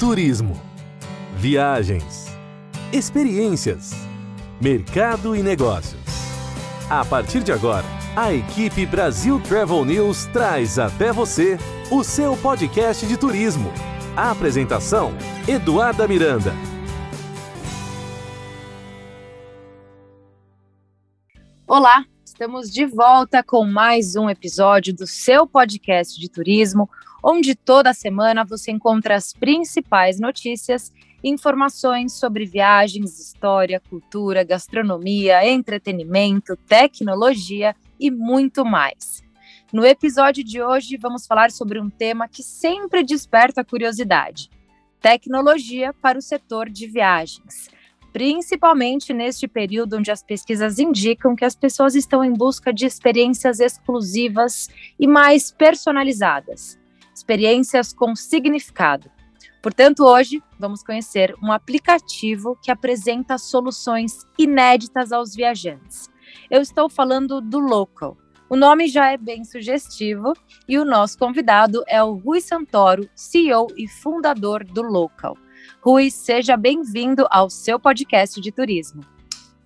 turismo, viagens, experiências, mercado e negócios. A partir de agora, a equipe Brasil Travel News traz até você o seu podcast de turismo. A apresentação: Eduarda Miranda. Olá, estamos de volta com mais um episódio do seu podcast de turismo, onde toda semana você encontra as principais notícias informações sobre viagens, história, cultura, gastronomia, entretenimento, tecnologia e muito mais. No episódio de hoje, vamos falar sobre um tema que sempre desperta curiosidade: tecnologia para o setor de viagens principalmente neste período onde as pesquisas indicam que as pessoas estão em busca de experiências exclusivas e mais personalizadas, experiências com significado. Portanto, hoje vamos conhecer um aplicativo que apresenta soluções inéditas aos viajantes. Eu estou falando do Local. O nome já é bem sugestivo e o nosso convidado é o Rui Santoro, CEO e fundador do Local. Rui, seja bem-vindo ao seu podcast de turismo.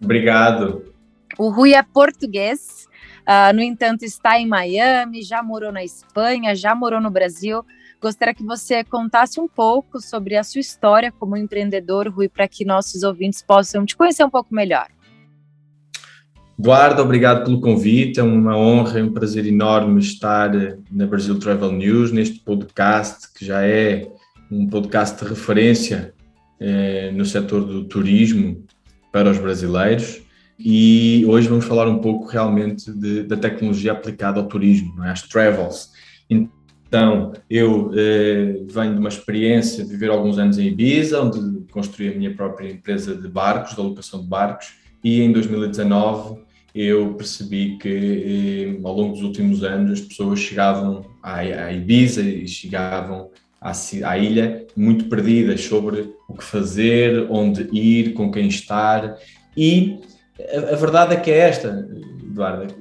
Obrigado. O Rui é português, uh, no entanto, está em Miami, já morou na Espanha, já morou no Brasil. Gostaria que você contasse um pouco sobre a sua história como empreendedor, Rui, para que nossos ouvintes possam te conhecer um pouco melhor. Eduardo, obrigado pelo convite. É uma honra e um prazer enorme estar na Brasil Travel News, neste podcast que já é um podcast de referência eh, no setor do turismo para os brasileiros e hoje vamos falar um pouco realmente de, da tecnologia aplicada ao turismo, é? às travels. Então, eu eh, venho de uma experiência de viver alguns anos em Ibiza, onde construí a minha própria empresa de barcos, de alocação de barcos, e em 2019 eu percebi que eh, ao longo dos últimos anos as pessoas chegavam à, à Ibiza e chegavam à, à ilha muito perdidas sobre o que fazer, onde ir, com quem estar. E a, a verdade é que é esta, Eduardo,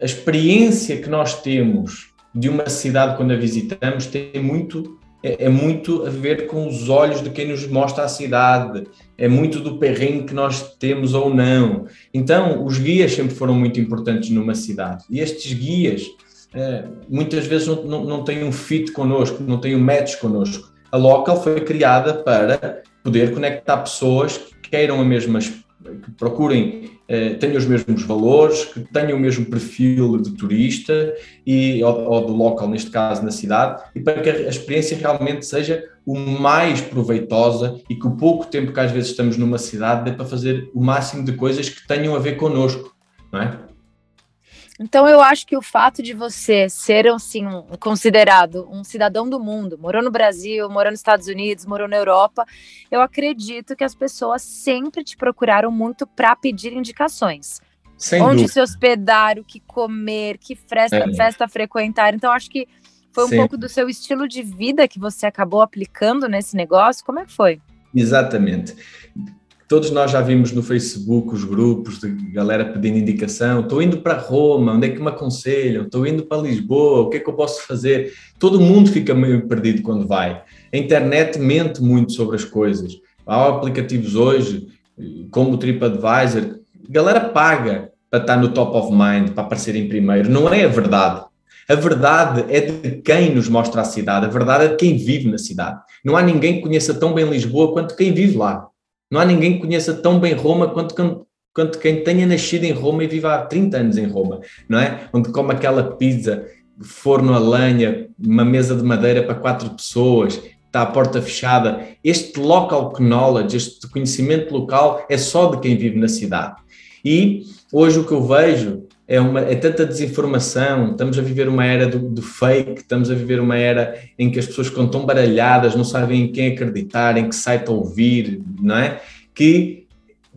a experiência que nós temos de uma cidade quando a visitamos tem muito é, é, muito a ver com os olhos de quem nos mostra a cidade, é muito do perrengue que nós temos ou não. Então, os guias sempre foram muito importantes numa cidade. E estes guias é, muitas vezes não, não, não tem um fit connosco, não tem um match connosco. A Local foi criada para poder conectar pessoas que queiram a mesma, que procurem, eh, tenham os mesmos valores, que tenham o mesmo perfil de turista e, ou, ou do local, neste caso, na cidade, e para que a experiência realmente seja o mais proveitosa e que o pouco tempo que às vezes estamos numa cidade dê para fazer o máximo de coisas que tenham a ver connosco, não é? Então eu acho que o fato de você ser assim, considerado um cidadão do mundo, morou no Brasil, morou nos Estados Unidos, morou na Europa, eu acredito que as pessoas sempre te procuraram muito para pedir indicações. Sem Onde dúvida. se hospedar, o que comer, que festa, é. festa frequentar. Então acho que foi um Sim. pouco do seu estilo de vida que você acabou aplicando nesse negócio. Como é que foi? Exatamente. Todos nós já vimos no Facebook os grupos de galera pedindo indicação. Estou indo para Roma, onde é que me aconselham? Estou indo para Lisboa, o que é que eu posso fazer? Todo mundo fica meio perdido quando vai. A internet mente muito sobre as coisas. Há aplicativos hoje, como o TripAdvisor, galera paga para estar no top of mind, para aparecer em primeiro. Não é a verdade. A verdade é de quem nos mostra a cidade, a verdade é de quem vive na cidade. Não há ninguém que conheça tão bem Lisboa quanto quem vive lá. Não há ninguém que conheça tão bem Roma quanto, quanto quem tenha nascido em Roma e vive há 30 anos em Roma, não é? Onde come aquela pizza, forno a lenha, uma mesa de madeira para quatro pessoas, está a porta fechada. Este local knowledge, este conhecimento local é só de quem vive na cidade. E hoje o que eu vejo é, uma, é tanta desinformação, estamos a viver uma era do, do, fake, estamos a viver uma era em que as pessoas ficam tão baralhadas, não sabem em quem acreditar, em que site ouvir, não é? Que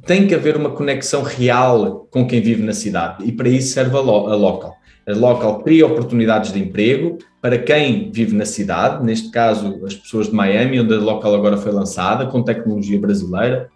tem que haver uma conexão real com quem vive na cidade e para isso serve a, lo, a local. A local cria oportunidades de emprego para quem vive na cidade, neste caso as pessoas de Miami, onde a local agora foi lançada, com tecnologia brasileira.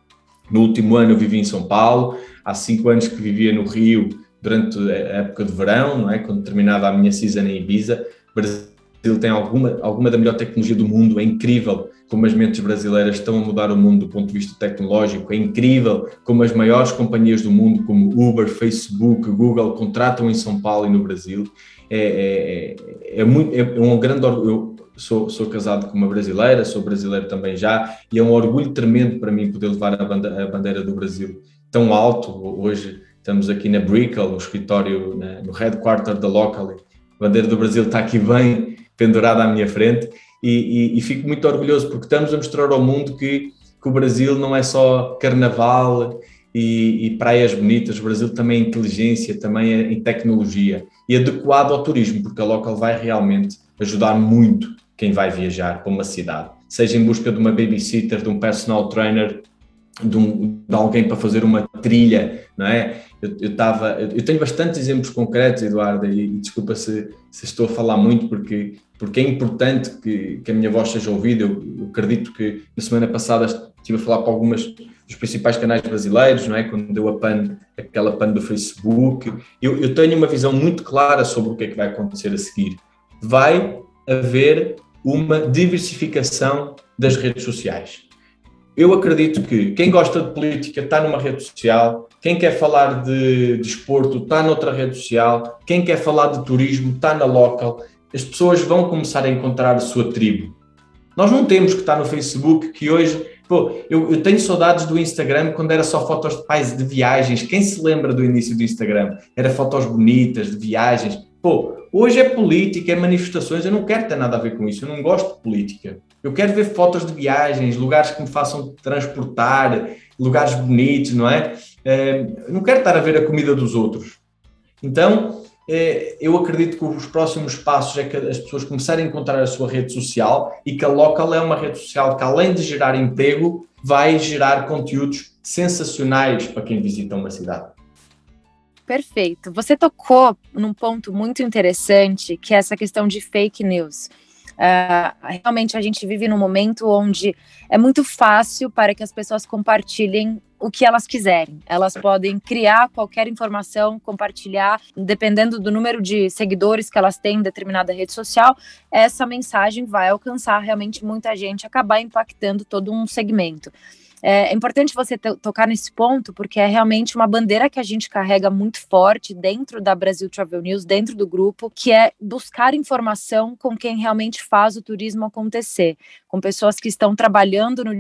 No último ano eu vivi em São Paulo, há cinco anos que vivia no Rio, durante a época de verão, não é? quando terminava a minha season em Ibiza, Brasil tem alguma, alguma da melhor tecnologia do mundo, é incrível como as mentes brasileiras estão a mudar o mundo do ponto de vista tecnológico, é incrível como as maiores companhias do mundo, como Uber, Facebook, Google, contratam em São Paulo e no Brasil. É, é, é, muito, é um grande orgulho. Eu sou, sou casado com uma brasileira, sou brasileiro também já, e é um orgulho tremendo para mim poder levar a bandeira do Brasil tão alto. Hoje estamos aqui na Brickell, no escritório, no headquarter da Locally. A bandeira do Brasil está aqui bem pendurada à minha frente e, e, e, fico muito orgulhoso porque estamos a mostrar ao mundo que, que o Brasil não é só carnaval e, e, praias bonitas, o Brasil também é inteligência, também é em tecnologia. E adequado ao turismo, porque a Local vai realmente ajudar muito quem vai viajar para uma cidade, seja em busca de uma babysitter, de um personal trainer, de, um, de alguém para fazer uma trilha, não é? Eu, eu, tava, eu tenho bastantes exemplos concretos, Eduardo, e, desculpa se, se, estou a falar muito, porque, porque é importante que, que a minha voz seja ouvida. Eu, eu, acredito que na semana passada estive a falar para algumas dos principais canais brasileiros, não é? Quando deu a pan, aquela pan do Facebook. Eu, eu tenho uma visão muito clara sobre o que é que vai acontecer a seguir. Vai haver uma diversificação das redes sociais eu acredito que quem gosta de política está numa rede social, quem quer falar de desporto está noutra rede social, quem quer falar de turismo está na local. As pessoas vão começar a encontrar a sua tribo. Nós não temos que estar no Facebook, que hoje. Pô, eu, eu tenho saudades do Instagram quando era só fotos de pais de viagens. Quem se lembra do início do Instagram? Era fotos bonitas de viagens. Pô, hoje é política, é manifestações. Eu não quero ter nada a ver com isso. Eu não gosto de política. Eu quero ver fotos de viagens, lugares que me façam transportar, lugares bonitos, não é? Eh, não quero estar a ver a comida dos outros. Então, eh, eu acredito que os próximos passos é que as pessoas começarem a encontrar a sua rede social e que a Local é uma rede social que, além de gerar emprego, vai gerar conteúdos sensacionais para quem visita uma cidade. Perfeito. Você tocou num ponto muito interessante, que é essa questão de fake news. Uh, realmente a gente vive num momento onde é muito fácil para que as pessoas compartilhem o que elas quiserem. Elas podem criar qualquer informação, compartilhar, dependendo do número de seguidores que elas têm em determinada rede social, essa mensagem vai alcançar realmente muita gente, acabar impactando todo um segmento. É, importante você tocar nesse ponto, porque é realmente uma bandeira que a gente carrega muito forte dentro da Brasil Travel News, dentro do grupo, que é buscar informação com quem realmente faz o turismo acontecer, com pessoas que estão trabalhando no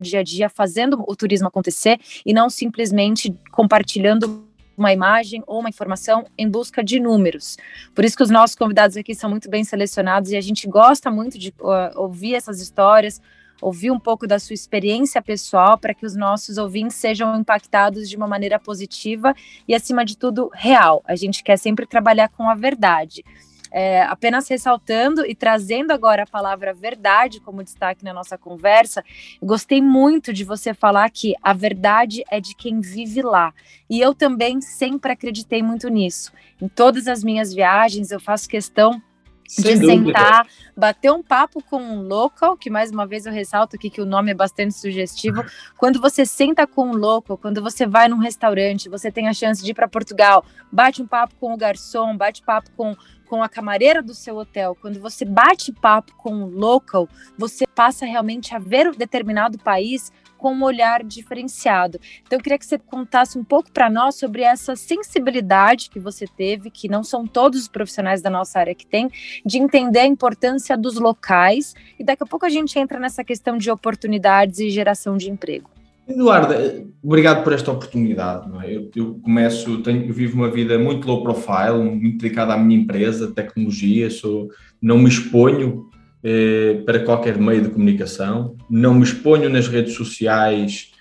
dia a dia, fazendo o turismo acontecer e não simplesmente compartilhando uma imagem ou uma informação em busca de números. Por isso que os nossos convidados aqui são muito bem selecionados e a gente gosta muito de uh, ouvir essas histórias, ouvir um pouco da sua experiência pessoal para que os nossos ouvintes sejam impactados de uma maneira positiva e, acima de tudo, real. A gente quer sempre trabalhar com a verdade. É, apenas ressaltando e trazendo agora a palavra verdade como destaque na nossa conversa, gostei muito de você falar que a verdade é de quem vive lá. E eu também sempre acreditei muito nisso. Em todas as minhas viagens, eu faço questão sem de dúvida. sentar, bater um papo com um local, que mais uma vez eu ressalto aqui que o nome é bastante sugestivo. Quando você senta com um local, quando você vai num restaurante, você tem a chance de ir para Portugal, bate um papo com o garçom, bate papo com com a camareira do seu hotel, quando você bate papo com um local, você passa realmente a ver o determinado país com um olhar diferenciado. Então, eu queria que você contasse um pouco para nós sobre essa sensibilidade que você teve, que não são todos os profissionais da nossa área que têm, de entender a importância dos locais. E daqui a pouco a gente entra nessa questão de oportunidades e geração de emprego. Eduardo, obrigado por esta oportunidade. É? Eu, eu, começo, tenho, eu vivo uma vida muito low profile, muito dedicada à minha empresa, tecnologia, sou, não me exponho eh, para qualquer meio de comunicação. Não me exponho nas redes sociais,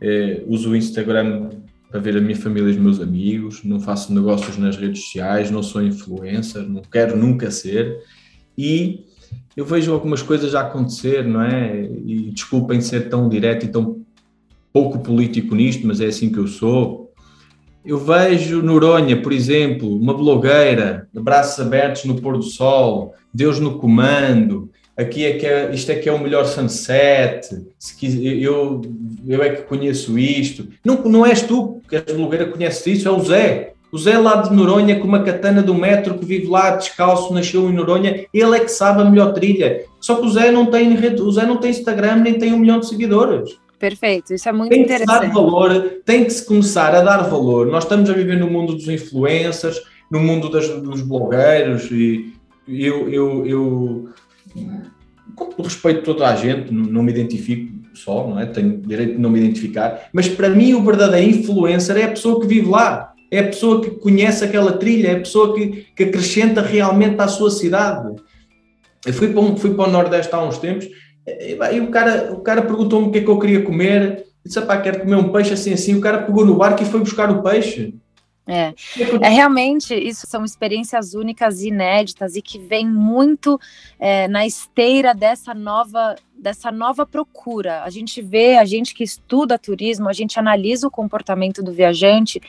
eh, uso o Instagram para ver a minha família e os meus amigos, não faço negócios nas redes sociais, não sou influencer, não quero nunca ser. E eu vejo algumas coisas a acontecer, não é? E desculpem ser tão direto e tão pouco político nisto, mas é assim que eu sou. Eu vejo Noronha, por exemplo, uma blogueira, de braços abertos no pôr do sol, Deus no comando, aqui é que é, isto é que é o melhor sunset, eu, eu é que conheço isto. Não, não és tu que és blogueira, conheces isso, é o Zé. O Zé lá de Noronha, com uma katana do metro, que vive lá descalço, nasceu em Noronha, ele é que sabe a melhor trilha. Só que o Zé não tem, o Zé não tem Instagram, nem tem um milhão de seguidores. Perfeito, isso é muito tem interessante. Tem que dar valor, tem que se começar a dar valor. Nós estamos a viver no mundo dos influencers, no mundo das, dos blogueiros, e eu, eu, eu com respeito a toda a gente, não, não, me identifico só, não é? Tenho direito de não me identificar, mas para mim o verdadeiro influencer é a pessoa que vive lá, é a pessoa que conhece aquela trilha, é a pessoa que, que acrescenta realmente à sua cidade. Eu fui para, um, fui para o Nordeste há uns tempos e o cara, o cara perguntou-me o que é que eu queria comer. disse, pá, quero comer um peixe assim, assim. O cara pegou no barco e foi buscar o peixe. É. é realmente isso são experiências únicas, inéditas e que vem muito é, na esteira dessa nova dessa nova procura. A gente vê, a gente que estuda turismo, a gente analisa o comportamento do viajante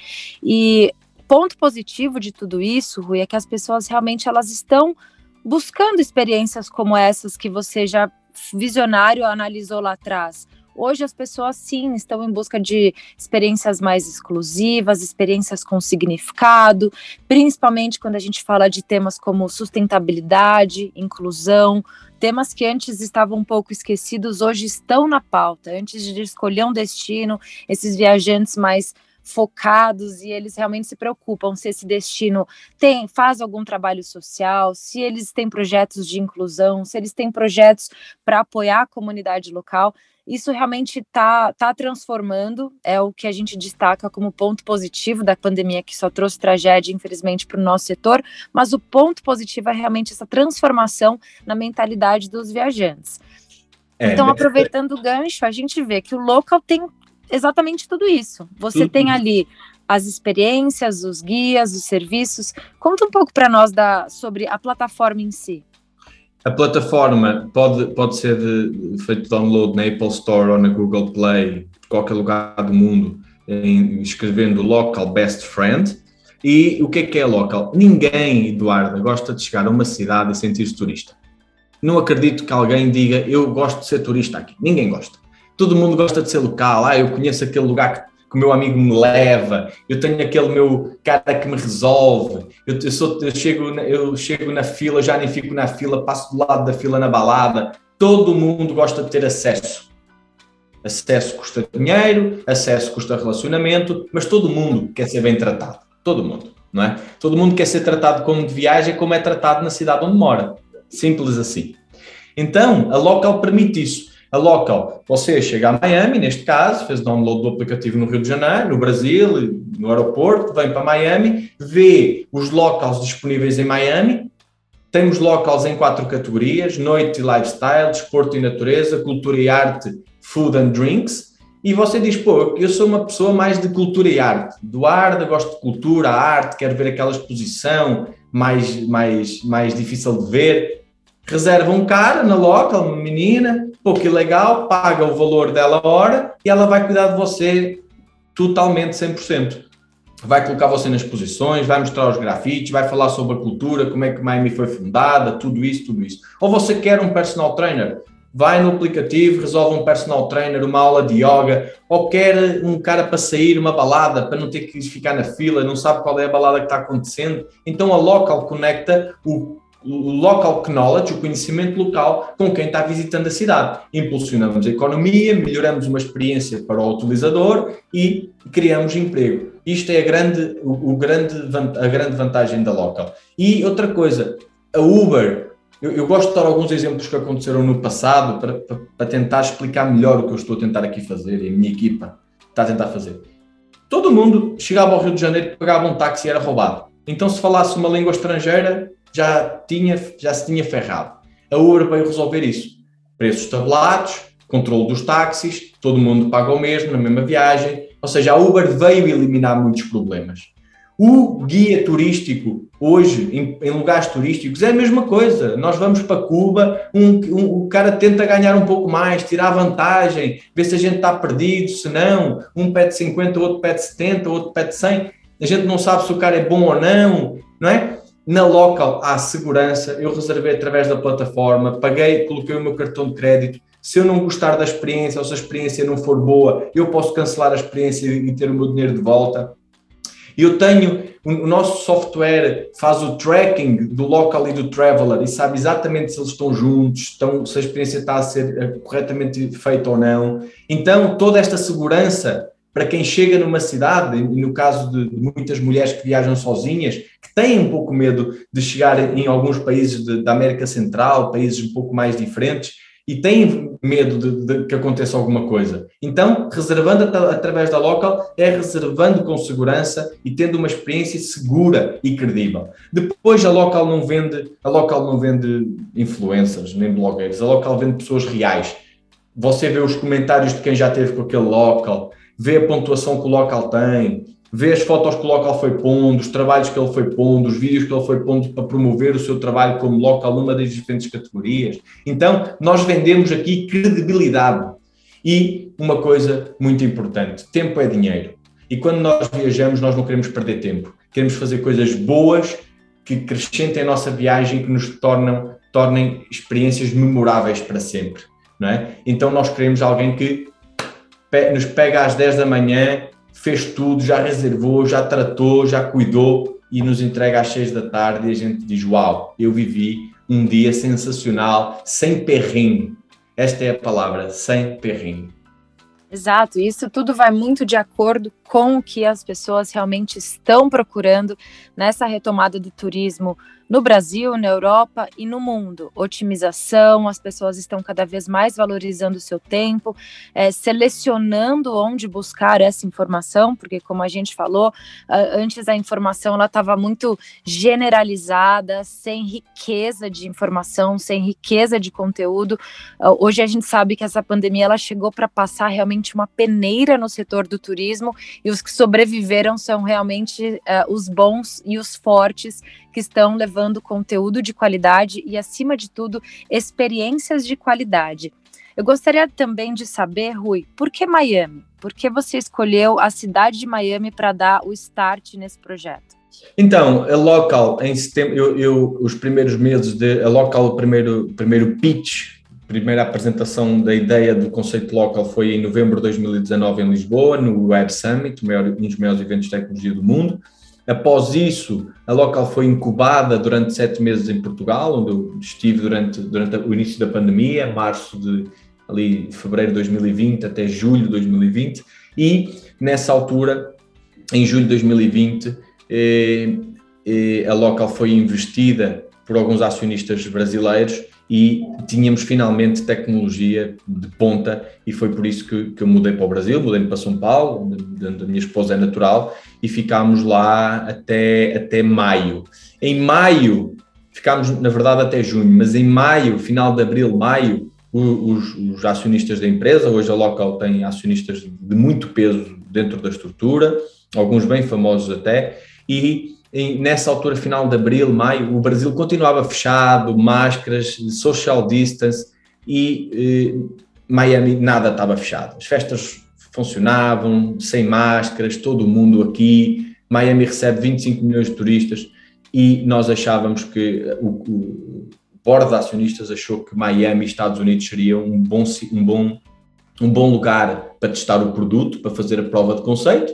e ponto positivo de tudo isso, Rui, é que as pessoas realmente elas estão buscando experiências como essas que você já visionário analisou lá atrás. Hoje as pessoas sim estão em busca de experiências mais exclusivas, experiências com significado, principalmente quando a gente fala de temas como sustentabilidade, inclusão, temas que antes estavam um pouco esquecidos, hoje estão na pauta. Antes de escolher um destino, esses viajantes mais focados e eles realmente se preocupam se esse destino tem faz algum trabalho social, se eles têm projetos de inclusão, se eles têm projetos para apoiar a comunidade local. Isso realmente está tá transformando, é o que a gente destaca como ponto positivo da pandemia, que só trouxe tragédia, infelizmente, para o nosso setor, mas o ponto positivo é realmente essa transformação na mentalidade dos viajantes. É, então, aproveitando o gancho, a gente vê que o local tem exatamente tudo isso. Você uhum. tem ali as experiências, os guias, os serviços. Conta um pouco para nós da, sobre a plataforma em si. A plataforma pode, pode ser de, feito download na Apple Store ou na Google Play, qualquer lugar do mundo, em, escrevendo Local Best Friend. E o que é que é local? Ninguém, Eduardo, gosta de chegar a uma cidade e sentir-se turista. Não acredito que alguém diga eu gosto de ser turista aqui. Ninguém gosta todo mundo gosta de ser local. Ah, eu conheço aquele lugar que, que o meu amigo me leva, eu tenho aquele meu cara que me resolve. Eu, eu, sou, eu, chego, eu chego na fila, já nem fico na fila, passo do lado da fila na balada. Todo mundo gosta de ter acesso. Acesso custa dinheiro, acesso custa relacionamento, mas todo mundo quer ser bem tratado. Todo mundo, não é? Todo mundo quer ser tratado como de viagem, como é tratado na cidade onde mora. Simples assim. Então, a Local permite isso a local, você chega a Miami, neste caso, fez download do aplicativo no Rio de Janeiro, no Brasil, no aeroporto, vem para Miami, vê os locals disponíveis em Miami. Temos locals em quatro categorias: noite e lifestyle, desporto e natureza, cultura e arte, food and drinks. E você diz, pô, eu sou uma pessoa mais de cultura e arte. Do arte, gosto de cultura, arte, quero ver aquela exposição mais, mais, mais difícil de ver. Reserva um cara na local, uma menina, pô, que legal, paga o valor dela hora e ela vai cuidar de você totalmente 100%. Vai colocar você nas posições, vai mostrar os grafites, vai falar sobre a cultura, como é que Miami foi fundada, tudo isso, tudo isso. Ou você quer um personal trainer, vai no aplicativo, resolve um personal trainer, uma aula de yoga, ou quer um cara para sair, uma balada, para não ter que ficar na fila, não sabe qual é a balada que está acontecendo. Então a Local conecta o o local knowledge, o conhecimento local com quem está visitando a cidade. Impulsionamos a economia, melhoramos uma experiência para o utilizador e criamos emprego. Isto é a grande, o, o grande, a grande vantagem da local. E outra coisa, a Uber, eu, eu, gosto de dar alguns exemplos que aconteceram no passado para, para, para tentar explicar melhor o que eu estou a tentar aqui fazer e a minha equipa está a tentar fazer. Todo mundo chegava ao Rio de Janeiro, pegava um táxi e era roubado. Então, se falasse uma língua estrangeira, já, tinha, já se tinha ferrado. A Uber veio resolver isso. Preços tabulados, controle dos táxis, todo mundo paga o mesmo na mesma viagem. Ou seja, a Uber veio eliminar muitos problemas. O guia turístico, hoje, em, em, lugares turísticos, é a mesma coisa. Nós vamos para Cuba, um, um, o cara tenta ganhar um pouco mais, tirar vantagem, ver se a gente está perdido, se não. Um pede 50, outro pede 70, outro pede 100. A gente não sabe se o cara é bom ou não, não é? Na local há segurança, eu reservei através da plataforma, paguei, coloquei o meu cartão de crédito. Se eu não gostar da experiência ou se a experiência não for boa, eu posso cancelar a experiência e ter o meu dinheiro de volta. Eu tenho, o nosso software faz o tracking do local e do traveler e sabe exatamente se eles estão juntos, estão, se a experiência está a ser eh, corretamente feita ou não. Então, toda esta segurança para quem chega numa cidade, e no caso de, muitas mulheres que viajam sozinhas, que têm um pouco medo de chegar em alguns países de, da América Central, países um pouco mais diferentes, e têm medo de, de, que aconteça alguma coisa. Então, reservando através da local, é reservando com segurança e tendo uma experiência segura e credível. Depois, a local não vende, a local não vende influencers nem blogueiros, a local vende pessoas reais. Você vê os comentários de quem já teve com aquele local, vê a pontuação que o local tem, vê as fotos que o local foi pondo, os trabalhos que ele foi pondo, os vídeos que ele foi pondo para promover o seu trabalho como local numa das diferentes categorias. Então, nós vendemos aqui credibilidade. E uma coisa muito importante: tempo é dinheiro. E quando nós viajamos, nós não queremos perder tempo. Queremos fazer coisas boas que acrescentem a nossa viagem, que nos tornam, tornem experiências memoráveis para sempre. Não é? Então, nós queremos alguém que nos pega às 10 da manhã fez tudo, já reservou, já tratou, já cuidou e nos entrega às seis da tarde e a gente diz: Uau, eu vivi um dia sensacional, sem perrinho. Esta é a palavra, sem perrinho. Exato, isso tudo vai muito de acordo com o que as pessoas realmente estão procurando nessa retomada do turismo no Brasil, na Europa e no mundo. Otimização, as pessoas estão cada vez mais valorizando o seu tempo, é, selecionando onde buscar essa informação, porque como a gente falou, antes a informação ela estava muito generalizada, sem riqueza de informação, sem riqueza de conteúdo. Hoje a gente sabe que essa pandemia ela chegou para passar realmente uma peneira no setor do turismo e os que sobreviveram são realmente uh, os bons e os fortes que estão levando conteúdo de qualidade e, acima de tudo, experiências de qualidade. Eu gostaria também de saber, Rui, por que Miami? Por que você escolheu a cidade de Miami para dar o start nesse projeto? Então, a Local, em setembro, eu, eu, os primeiros meses de a Local, o primeiro, primeiro pitch, primeira apresentação da ideia do conceito Local foi em novembro de 2019 em Lisboa, no Web Summit, um dos maiores eventos de tecnologia do mundo. Após isso, a Local foi incubada durante sete meses em Portugal, onde eu estive durante, durante o início da pandemia, março de ali, fevereiro de 2020 até julho de 2020, e nessa altura, em julho de 2020, eh, eh, a Local foi investida por alguns acionistas brasileiros e tínhamos finalmente tecnologia de ponta e foi por isso que, que eu mudei para o Brasil, mudei para São Paulo, onde a minha esposa é natural e ficámos lá até, até maio. Em maio, ficámos na verdade até junho, mas em maio, final de abril, maio, os, os acionistas da empresa, hoje a Local tem acionistas de muito peso dentro da estrutura, alguns bem famosos até, e em, nessa altura, final de abril, maio, o Brasil continuava fechado, máscaras, social distance e eh, Miami nada estava fechado. As festas funcionavam, sem máscaras, todo mundo aqui. Miami recebe 25 milhões de turistas e nós achávamos que o, o board de acionistas achou que Miami, Estados Unidos, seria um bom, um bom, um bom lugar para testar o produto, para fazer a prova de conceito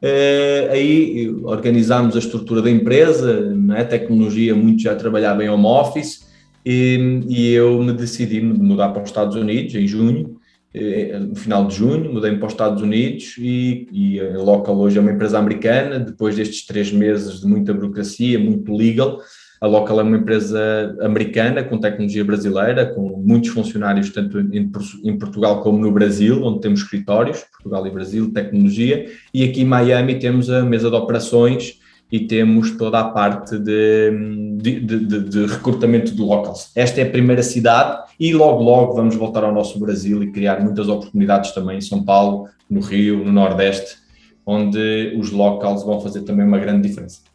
Uh, aí organizámos a estrutura da empresa, é? tecnologia, muito já trabalhava em home office, e, e, eu me decidi mudar para os Estados Unidos em junho, eh, no final de junho, mudei para os Estados Unidos e, e a Local hoje é uma empresa americana, depois destes três meses de muita burocracia, muito legal, a Local é uma empresa americana com tecnologia brasileira, com muitos funcionários tanto em, em, Portugal como no Brasil, onde temos escritórios, Portugal e Brasil, tecnologia, e aqui em Miami temos a mesa de operações e temos toda a parte de, de, de, de recrutamento de locals. Esta é a primeira cidade e logo, logo vamos voltar ao nosso Brasil e criar muitas oportunidades também em São Paulo, no Rio, no Nordeste, onde os locals vão fazer também uma grande diferença.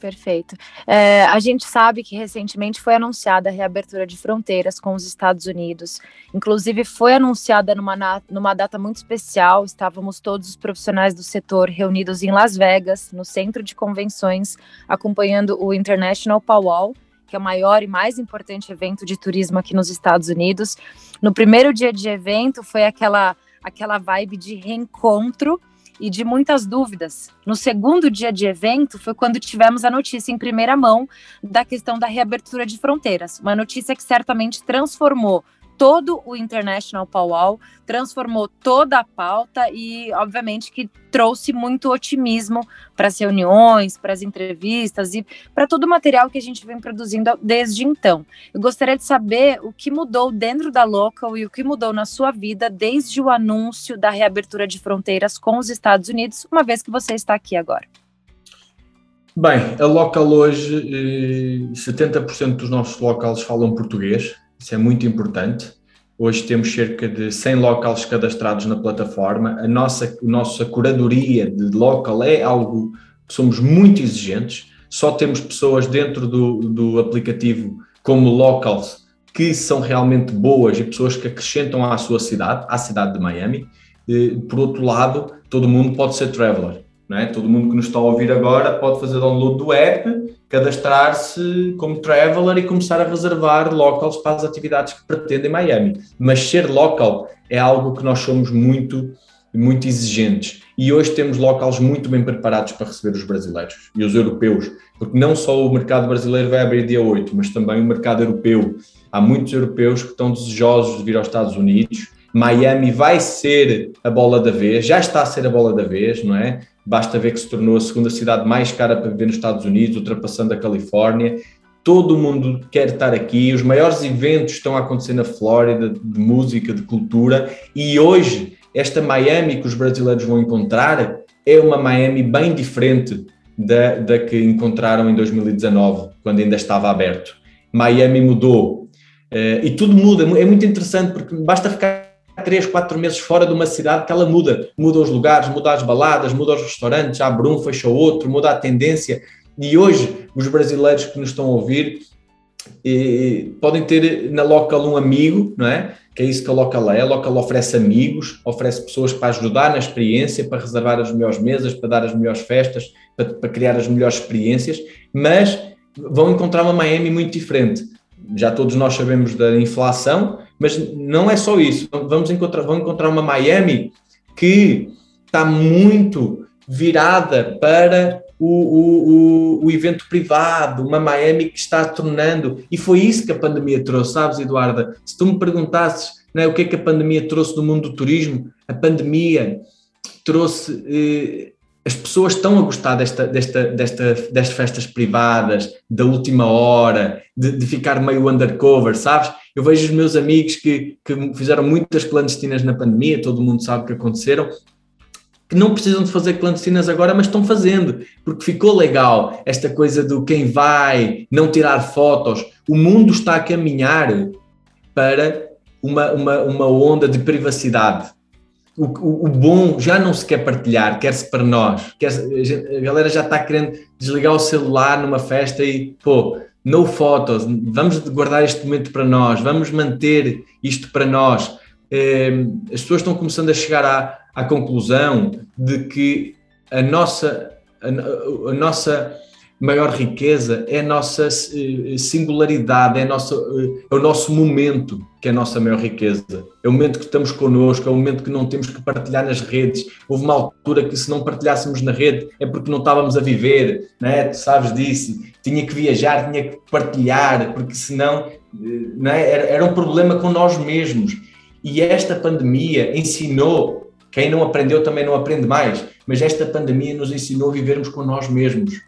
Perfeito. É, a gente sabe que recentemente foi anunciada a reabertura de fronteiras com os Estados Unidos. Inclusive, foi anunciada numa, numa data muito especial. Estávamos todos os profissionais do setor reunidos em Las Vegas, no centro de convenções, acompanhando o International Powwow, que é o maior e mais importante evento de turismo aqui nos Estados Unidos. No primeiro dia de evento, foi aquela, aquela vibe de reencontro e de muitas dúvidas. No segundo dia de evento foi quando tivemos a notícia em primeira mão da questão da reabertura de fronteiras, uma notícia que certamente transformou todo o International Powwow, transformou toda a pauta e, obviamente, que trouxe muito otimismo para as reuniões, para as entrevistas e para todo o material que a gente vem produzindo desde então. Eu gostaria de saber o que mudou dentro da Local e o que mudou na sua vida desde o anúncio da reabertura de fronteiras com os Estados Unidos, uma vez que você está aqui agora. Bem, a Local hoje, 70% eh, dos nossos locais falam português, isso é muito importante. Hoje temos cerca de 100 locals cadastrados na plataforma. A nossa, a nossa curadoria de local é algo que somos muito exigentes. Só temos pessoas dentro do, do aplicativo como locals que são realmente boas e pessoas que acrescentam à sua cidade, à cidade de Miami. Por outro lado, todo mundo pode ser traveler. É? Todo mundo que nos está a ouvir agora pode fazer download do app, cadastrar-se como traveler e começar a reservar locals para as atividades que pretendem Miami. Mas ser local é algo que nós somos muito, muito exigentes. E hoje temos locals muito bem preparados para receber os brasileiros e os europeus, porque não só o mercado brasileiro vai abrir dia 8, mas também o mercado europeu. Há muitos europeus que estão desejosos de vir aos Estados Unidos. Miami vai ser a bola da vez, já está a ser a bola da vez, não é? Basta ver que se tornou a segunda cidade mais cara para viver nos Estados Unidos, ultrapassando a Califórnia. Todo mundo quer estar aqui. Os maiores eventos estão a acontecer na Flórida, de música, de cultura. E hoje, esta Miami que os brasileiros vão encontrar é uma Miami bem diferente da, da que encontraram em 2019, quando ainda estava aberto. Miami mudou. Uh, e tudo muda. É muito interessante porque basta ficar três, quatro meses fora de uma cidade que ela muda. Muda os lugares, muda as baladas, muda os restaurantes, abre um, fecha outro, muda a tendência. E hoje, os brasileiros que nos estão a ouvir podem ter na Local um amigo, não é? Que é isso que a Local é. A Local oferece amigos, oferece pessoas para ajudar na experiência, para reservar as melhores mesas, para dar as melhores festas, para, para criar as melhores experiências, mas vão encontrar uma Miami muito diferente. Já todos nós sabemos da inflação, mas não é só isso. Vamos encontrar, vamos encontrar uma Miami que está muito virada para o, o, o, o, evento privado, uma Miami que está tornando, e foi isso que a pandemia trouxe, sabes, Eduarda? Se tu me perguntasses é, o que é que a pandemia trouxe do mundo do turismo, a pandemia trouxe eh, as pessoas estão a gostar desta, desta, desta, destas festas privadas, da última hora, de, de, ficar meio undercover, sabes? Eu vejo os meus amigos que, que fizeram muitas clandestinas na pandemia, todo mundo sabe que aconteceram, que não precisam de fazer clandestinas agora, mas estão fazendo, porque ficou legal esta coisa do quem vai, não tirar fotos. O mundo está a caminhar para uma, uma, uma onda de privacidade o, o, bom já não se quer partilhar, quer-se para nós. Quer a galera já está querendo desligar o celular numa festa e, pô, no fotos, vamos guardar este momento para nós, vamos manter isto para nós. É, as pessoas estão começando a chegar à, à conclusão de que a nossa, a, a nossa maior riqueza é a nossa eh, singularidade, é, nossa, eh, é o nosso momento que é a nossa maior riqueza. É o momento que estamos connosco, é o momento que não temos que partilhar nas redes. Houve uma altura que se não partilhássemos na rede é porque não estávamos a viver, né? tu sabes disso. Tinha que viajar, tinha que partilhar, porque senão eh, né? era, era um problema com nós mesmos. E esta pandemia ensinou, quem não aprendeu também não aprende mais, mas esta pandemia nos ensinou a vivermos com nós mesmos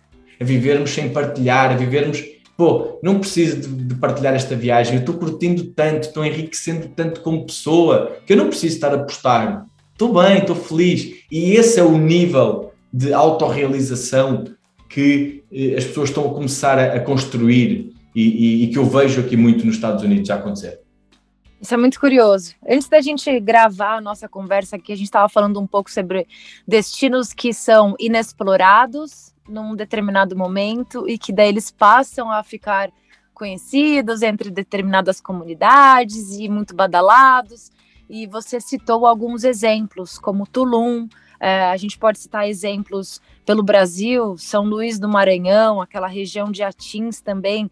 a vivermos sem partilhar, a vivermos. Pô, não preciso de, de partilhar esta viagem, eu estou curtindo tanto, estou enriquecendo tanto como pessoa, que eu não preciso estar a postar. Estou bem, estou feliz. E esse é o nível de autorrealização que eh, as pessoas estão a começar a, a construir e, e, e que eu vejo aqui muito nos Estados Unidos já acontecer. Isso é muito curioso. Antes da gente gravar a nossa conversa aqui, a gente estava falando um pouco sobre destinos que são inexplorados num determinado momento e que daí eles passam a ficar conhecidos entre determinadas comunidades e muito badalados. E você citou alguns exemplos, como Tulum. É, a gente pode citar exemplos pelo Brasil, São Luís do Maranhão, aquela região de Atins também,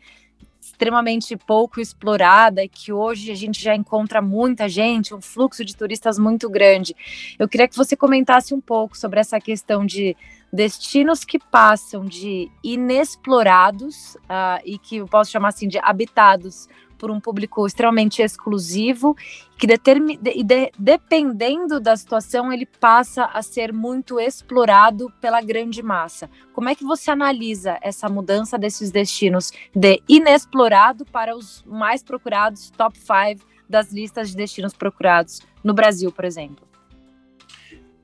extremamente pouco explorada e que hoje a gente já encontra muita gente, um fluxo de turistas muito grande. Eu queria que você comentasse um pouco sobre essa questão de destinos que passam de inexplorados uh, e que eu posso chamar assim de habitados por um público extremamente exclusivo, que determin, de, de, dependendo da situação, ele passa a ser muito explorado pela grande massa. Como é que você analisa essa mudança desses destinos de inexplorado para os mais procurados, top 5 das listas de destinos procurados no Brasil, por exemplo?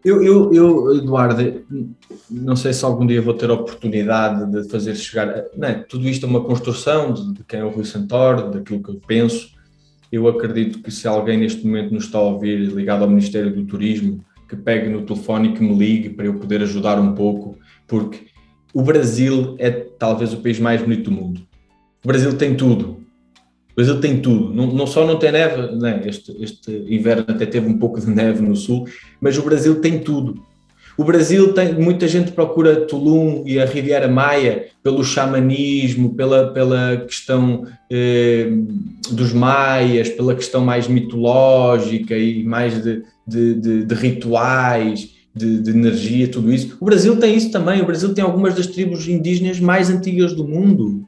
Eu, eu, eu, Eduardo, não sei se algum dia vou ter a oportunidade de fazer chegar. Não é, tudo isto é uma construção de, de, quem é o Rui Santoro, daquilo que eu penso. Eu acredito que se alguém neste momento nos está a ouvir, ligado ao Ministério do Turismo, que pegue no telefone e que me ligue para eu poder ajudar um pouco, porque o Brasil é talvez o país mais bonito do mundo. O Brasil tem tudo. O Brasil tem tudo, não, não só não tem neve, né? este, este inverno até teve um pouco de neve no sul, mas o Brasil tem tudo. O Brasil tem, muita gente procura Tulum e a Riviera Maia pelo xamanismo, pela, pela questão eh, dos maias, pela questão mais mitológica e mais de, de, de, de rituais, de, energia, tudo isso. O Brasil tem isso também. O Brasil tem algumas das tribos indígenas mais antigas do mundo.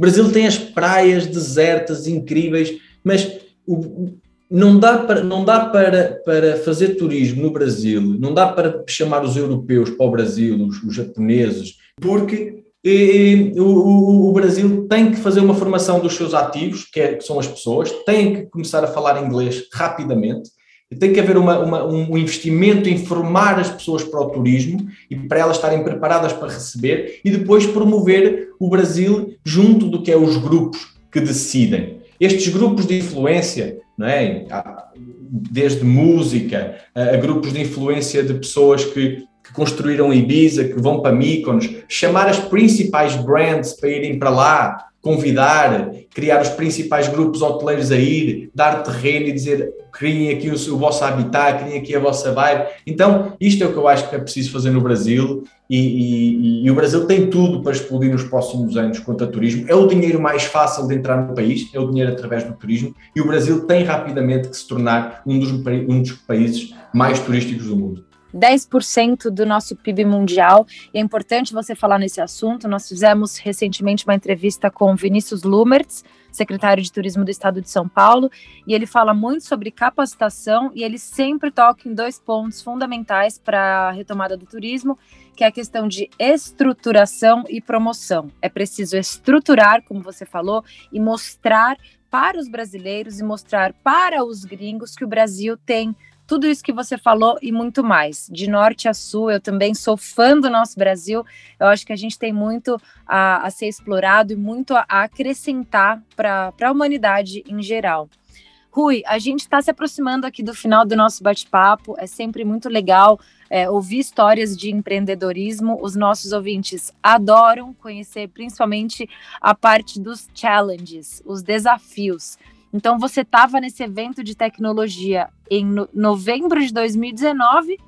O Brasil tem as praias desertas incríveis, mas o, não dá, para, não dá para, para fazer turismo no Brasil, não dá para chamar os europeus para o Brasil, os, os japoneses, porque e, o, o, Brasil tem que fazer uma formação dos seus ativos, que, é, que, são as pessoas, tem que começar a falar inglês rapidamente, tem que haver uma, uma, um investimento em formar as pessoas para o turismo e para elas estarem preparadas para receber e depois promover o Brasil junto do que é os grupos que decidem. Estes grupos de influência, não é? desde música a, grupos de influência de pessoas que, que construíram Ibiza, que vão para Mykonos, chamar as principais brands para irem para lá, convidar, criar os principais grupos hoteleiros a ir, dar terreno e dizer criem aqui o, o vosso habitat, criem aqui a vossa vibe. Então, isto é o que eu acho que é preciso fazer no Brasil e, e, e, o Brasil tem tudo para explodir nos próximos anos quanto a turismo. É o dinheiro mais fácil de entrar no país, é o dinheiro através do turismo e o Brasil tem rapidamente que se tornar um dos, um dos países mais turísticos do mundo. 10% do nosso PIB mundial. E é importante você falar nesse assunto. Nós fizemos recentemente uma entrevista com Vinícius Lumertz, secretário de Turismo do Estado de São Paulo, e ele fala muito sobre capacitação e ele sempre toca em dois pontos fundamentais para a retomada do turismo, que é a questão de estruturação e promoção. É preciso estruturar, como você falou, e mostrar para os brasileiros e mostrar para os gringos que o Brasil tem tudo isso que você falou e muito mais. De norte a sul, eu também sou fã do nosso Brasil. Eu acho que a gente tem muito a, a ser explorado e muito a, a acrescentar para a humanidade em geral. Rui, a gente está se aproximando aqui do final do nosso bate-papo. É sempre muito legal é, ouvir histórias de empreendedorismo. Os nossos ouvintes adoram conhecer principalmente a parte dos challenges, os desafios. Então você estava nesse evento de tecnologia em no novembro de 2019,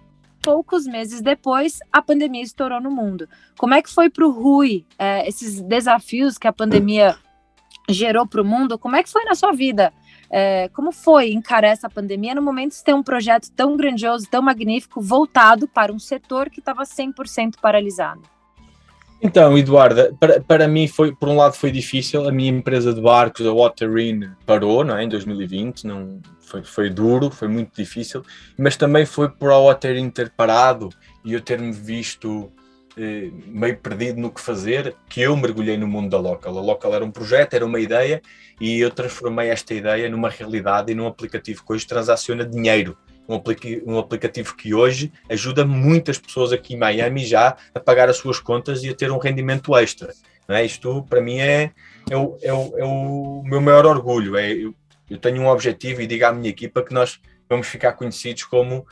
poucos meses depois a pandemia estourou no mundo. Como é que foi para o Rui é, esses desafios que a pandemia gerou para o mundo? Como é que foi na sua vida? É, como foi encarar essa pandemia no momento de ter um projeto tão grandioso, tão magnífico, voltado para um setor que estava 100% paralisado? Então, Eduarda, para, para mim foi, por um lado foi difícil, a minha empresa de barcos, a Waterine, parou não é? em 2020, não, foi, foi duro, foi muito difícil, mas também foi por a Waterine ter parado e eu ter-me visto eh, meio perdido no que fazer, que eu mergulhei no mundo da Local. A Local era um projeto, era uma ideia, e eu transformei esta ideia numa realidade e num aplicativo que hoje transaciona dinheiro um, um aplicativo que hoje ajuda muitas pessoas aqui em Miami já a pagar as suas contas e a ter um rendimento extra. Não é? Isto, para mim, é, é, o, é, o, é o meu maior orgulho. É, eu, eu tenho um objetivo e digo à minha equipa que nós vamos ficar conhecidos como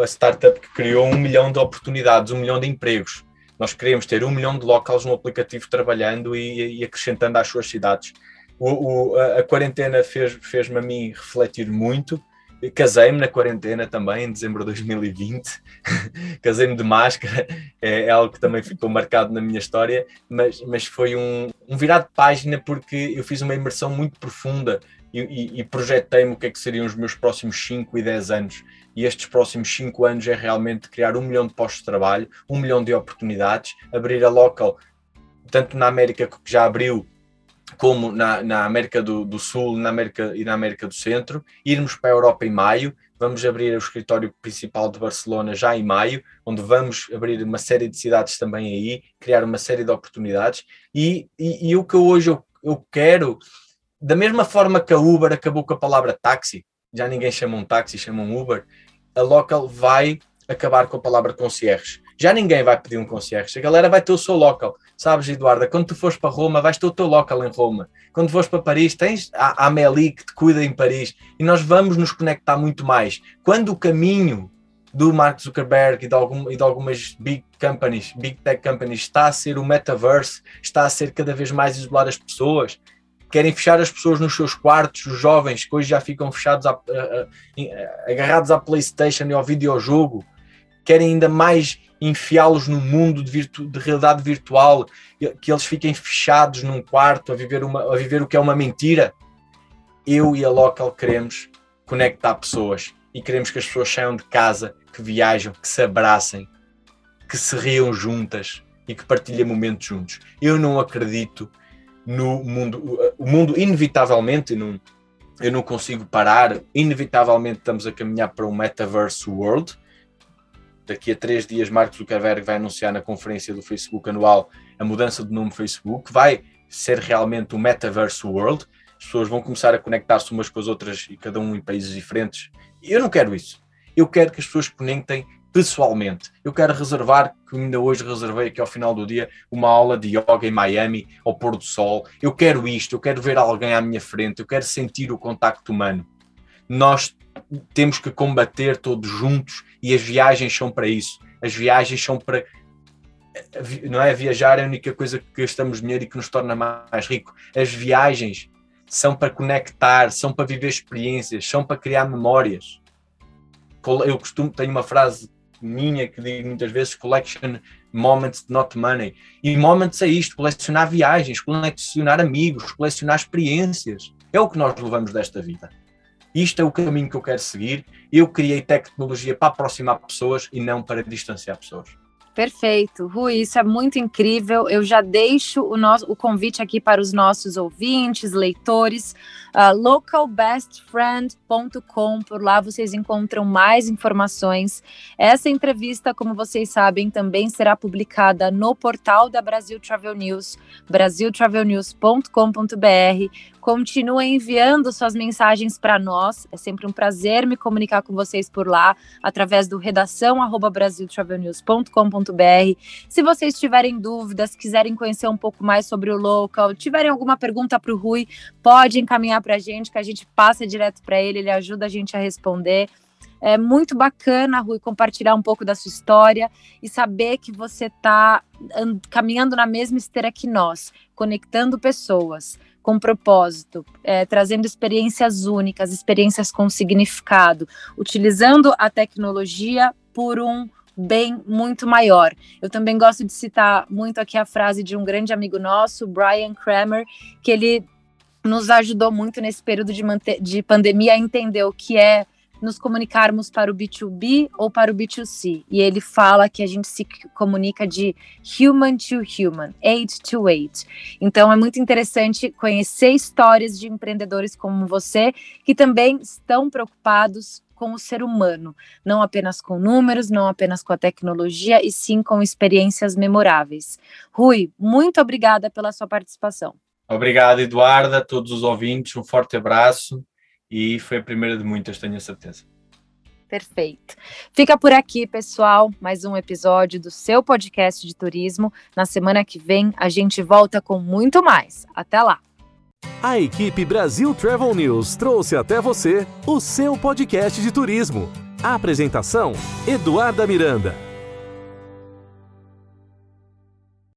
a startup que criou um milhão de oportunidades, um milhão de empregos. Nós queremos ter um milhão de locals no aplicativo trabalhando e, e acrescentando às suas cidades. O, o, a, a, quarentena fez-me fez a mim refletir muito Casei-me na quarentena também, em dezembro de 2020. Casei-me de máscara, é, é, algo que também ficou marcado na minha história, mas, mas foi um, um virado de página porque eu fiz uma imersão muito profunda e, e, e projetei-me o que é que seriam os meus próximos 5 e 10 anos. E estes próximos 5 anos é realmente criar um milhão de postos de trabalho, um milhão de oportunidades, abrir a local, tanto na América que já abriu como na, na América do, do, Sul na América, e na América do Centro, irmos para a Europa em maio, vamos abrir o escritório principal de Barcelona já em maio, onde vamos abrir uma série de cidades também aí, criar uma série de oportunidades, e, e, e o que hoje eu, eu quero, da mesma forma que a Uber acabou com a palavra táxi, já ninguém chama um táxi, chama um Uber, a Local vai acabar com a palavra concierge. Já ninguém vai pedir um concierge, a galera vai ter o seu local. Sabes, Eduarda, quando tu fores para Roma, vais ter o teu local em Roma. Quando fores para Paris, tens a Amélie que te cuida em Paris. E nós vamos nos conectar muito mais. Quando o caminho do Mark Zuckerberg e de, algum, e de algumas big companies, big tech companies, está a ser o metaverse, está a ser cada vez mais isolar as pessoas, querem fechar as pessoas nos seus quartos, os jovens que hoje já ficam fechados, agarrados à Playstation e ao videojogo, querem ainda mais enfiá-los no mundo de, virtu de, realidade virtual, que eles fiquem fechados num quarto a viver, uma, a viver o que é uma mentira. Eu e a Local queremos conectar pessoas e queremos que as pessoas saiam de casa, que viajam, que se abracem, que se riam juntas e que partilhem momentos juntos. Eu não acredito no mundo. O mundo, inevitavelmente, não, eu não consigo parar, inevitavelmente estamos a caminhar para um metaverse world daqui a três dias Mark Zuckerberg vai anunciar na conferência do Facebook anual a mudança do nome Facebook, vai ser realmente o Metaverse World, as pessoas vão começar a conectar-se umas com as outras e cada um em países diferentes. Eu não quero isso. Eu quero que as pessoas conectem pessoalmente. Eu quero reservar, que ainda hoje reservei aqui ao final do dia, uma aula de yoga em Miami, ao pôr do sol. Eu quero isto, eu quero ver alguém à minha frente, eu quero sentir o contacto humano. Nós temos que combater todos juntos e as viagens são para isso. As viagens são para. Não é viajar é a única coisa que gastamos dinheiro e que nos torna mais rico. As viagens são para conectar, são para viver experiências, são para criar memórias. Eu costumo, tenho uma frase minha que digo muitas vezes: collection moments, not money. E moments é isto: colecionar viagens, colecionar amigos, colecionar experiências. É o que nós levamos desta vida. Isto é o caminho que eu quero seguir. Eu criei tecnologia para aproximar pessoas e não para distanciar pessoas. Perfeito, Rui, isso é muito incrível. Eu já deixo o, nosso, o convite aqui para os nossos ouvintes, leitores, uh, localbestfriend.com. Por lá vocês encontram mais informações. Essa entrevista, como vocês sabem, também será publicada no portal da Brasil Travel News, brasiltravelnews.com.br. Continuem enviando suas mensagens para nós. É sempre um prazer me comunicar com vocês por lá, através do redação@brasiltravelnews.com.br. Se vocês tiverem dúvidas, quiserem conhecer um pouco mais sobre o local, tiverem alguma pergunta para o Rui, pode encaminhar para a gente, que a gente passa direto para ele, ele ajuda a gente a responder. É muito bacana, Rui, compartilhar um pouco da sua história e saber que você está caminhando na mesma esteira que nós, conectando pessoas com propósito, é, trazendo experiências únicas, experiências com significado, utilizando a tecnologia por um bem muito maior. Eu também gosto de citar muito aqui a frase de um grande amigo nosso, Brian Kramer, que ele nos ajudou muito nesse período de, de pandemia a entender o que é nos comunicarmos para o B2B ou para o B2C. E ele fala que a gente se comunica de human to human, eight to eight. Então é muito interessante conhecer histórias de empreendedores como você que também estão preocupados com o ser humano, não apenas com números, não apenas com a tecnologia, e sim com experiências memoráveis. Rui, muito obrigada pela sua participação. Obrigado, Eduarda, todos os ouvintes, um forte abraço e foi a primeira de muitas, tenho a certeza. Perfeito. Fica por aqui, pessoal, mais um episódio do seu podcast de turismo. Na semana que vem a gente volta com muito mais. Até lá. A equipe Brasil Travel News trouxe até você o seu podcast de turismo. A apresentação: Eduarda Miranda.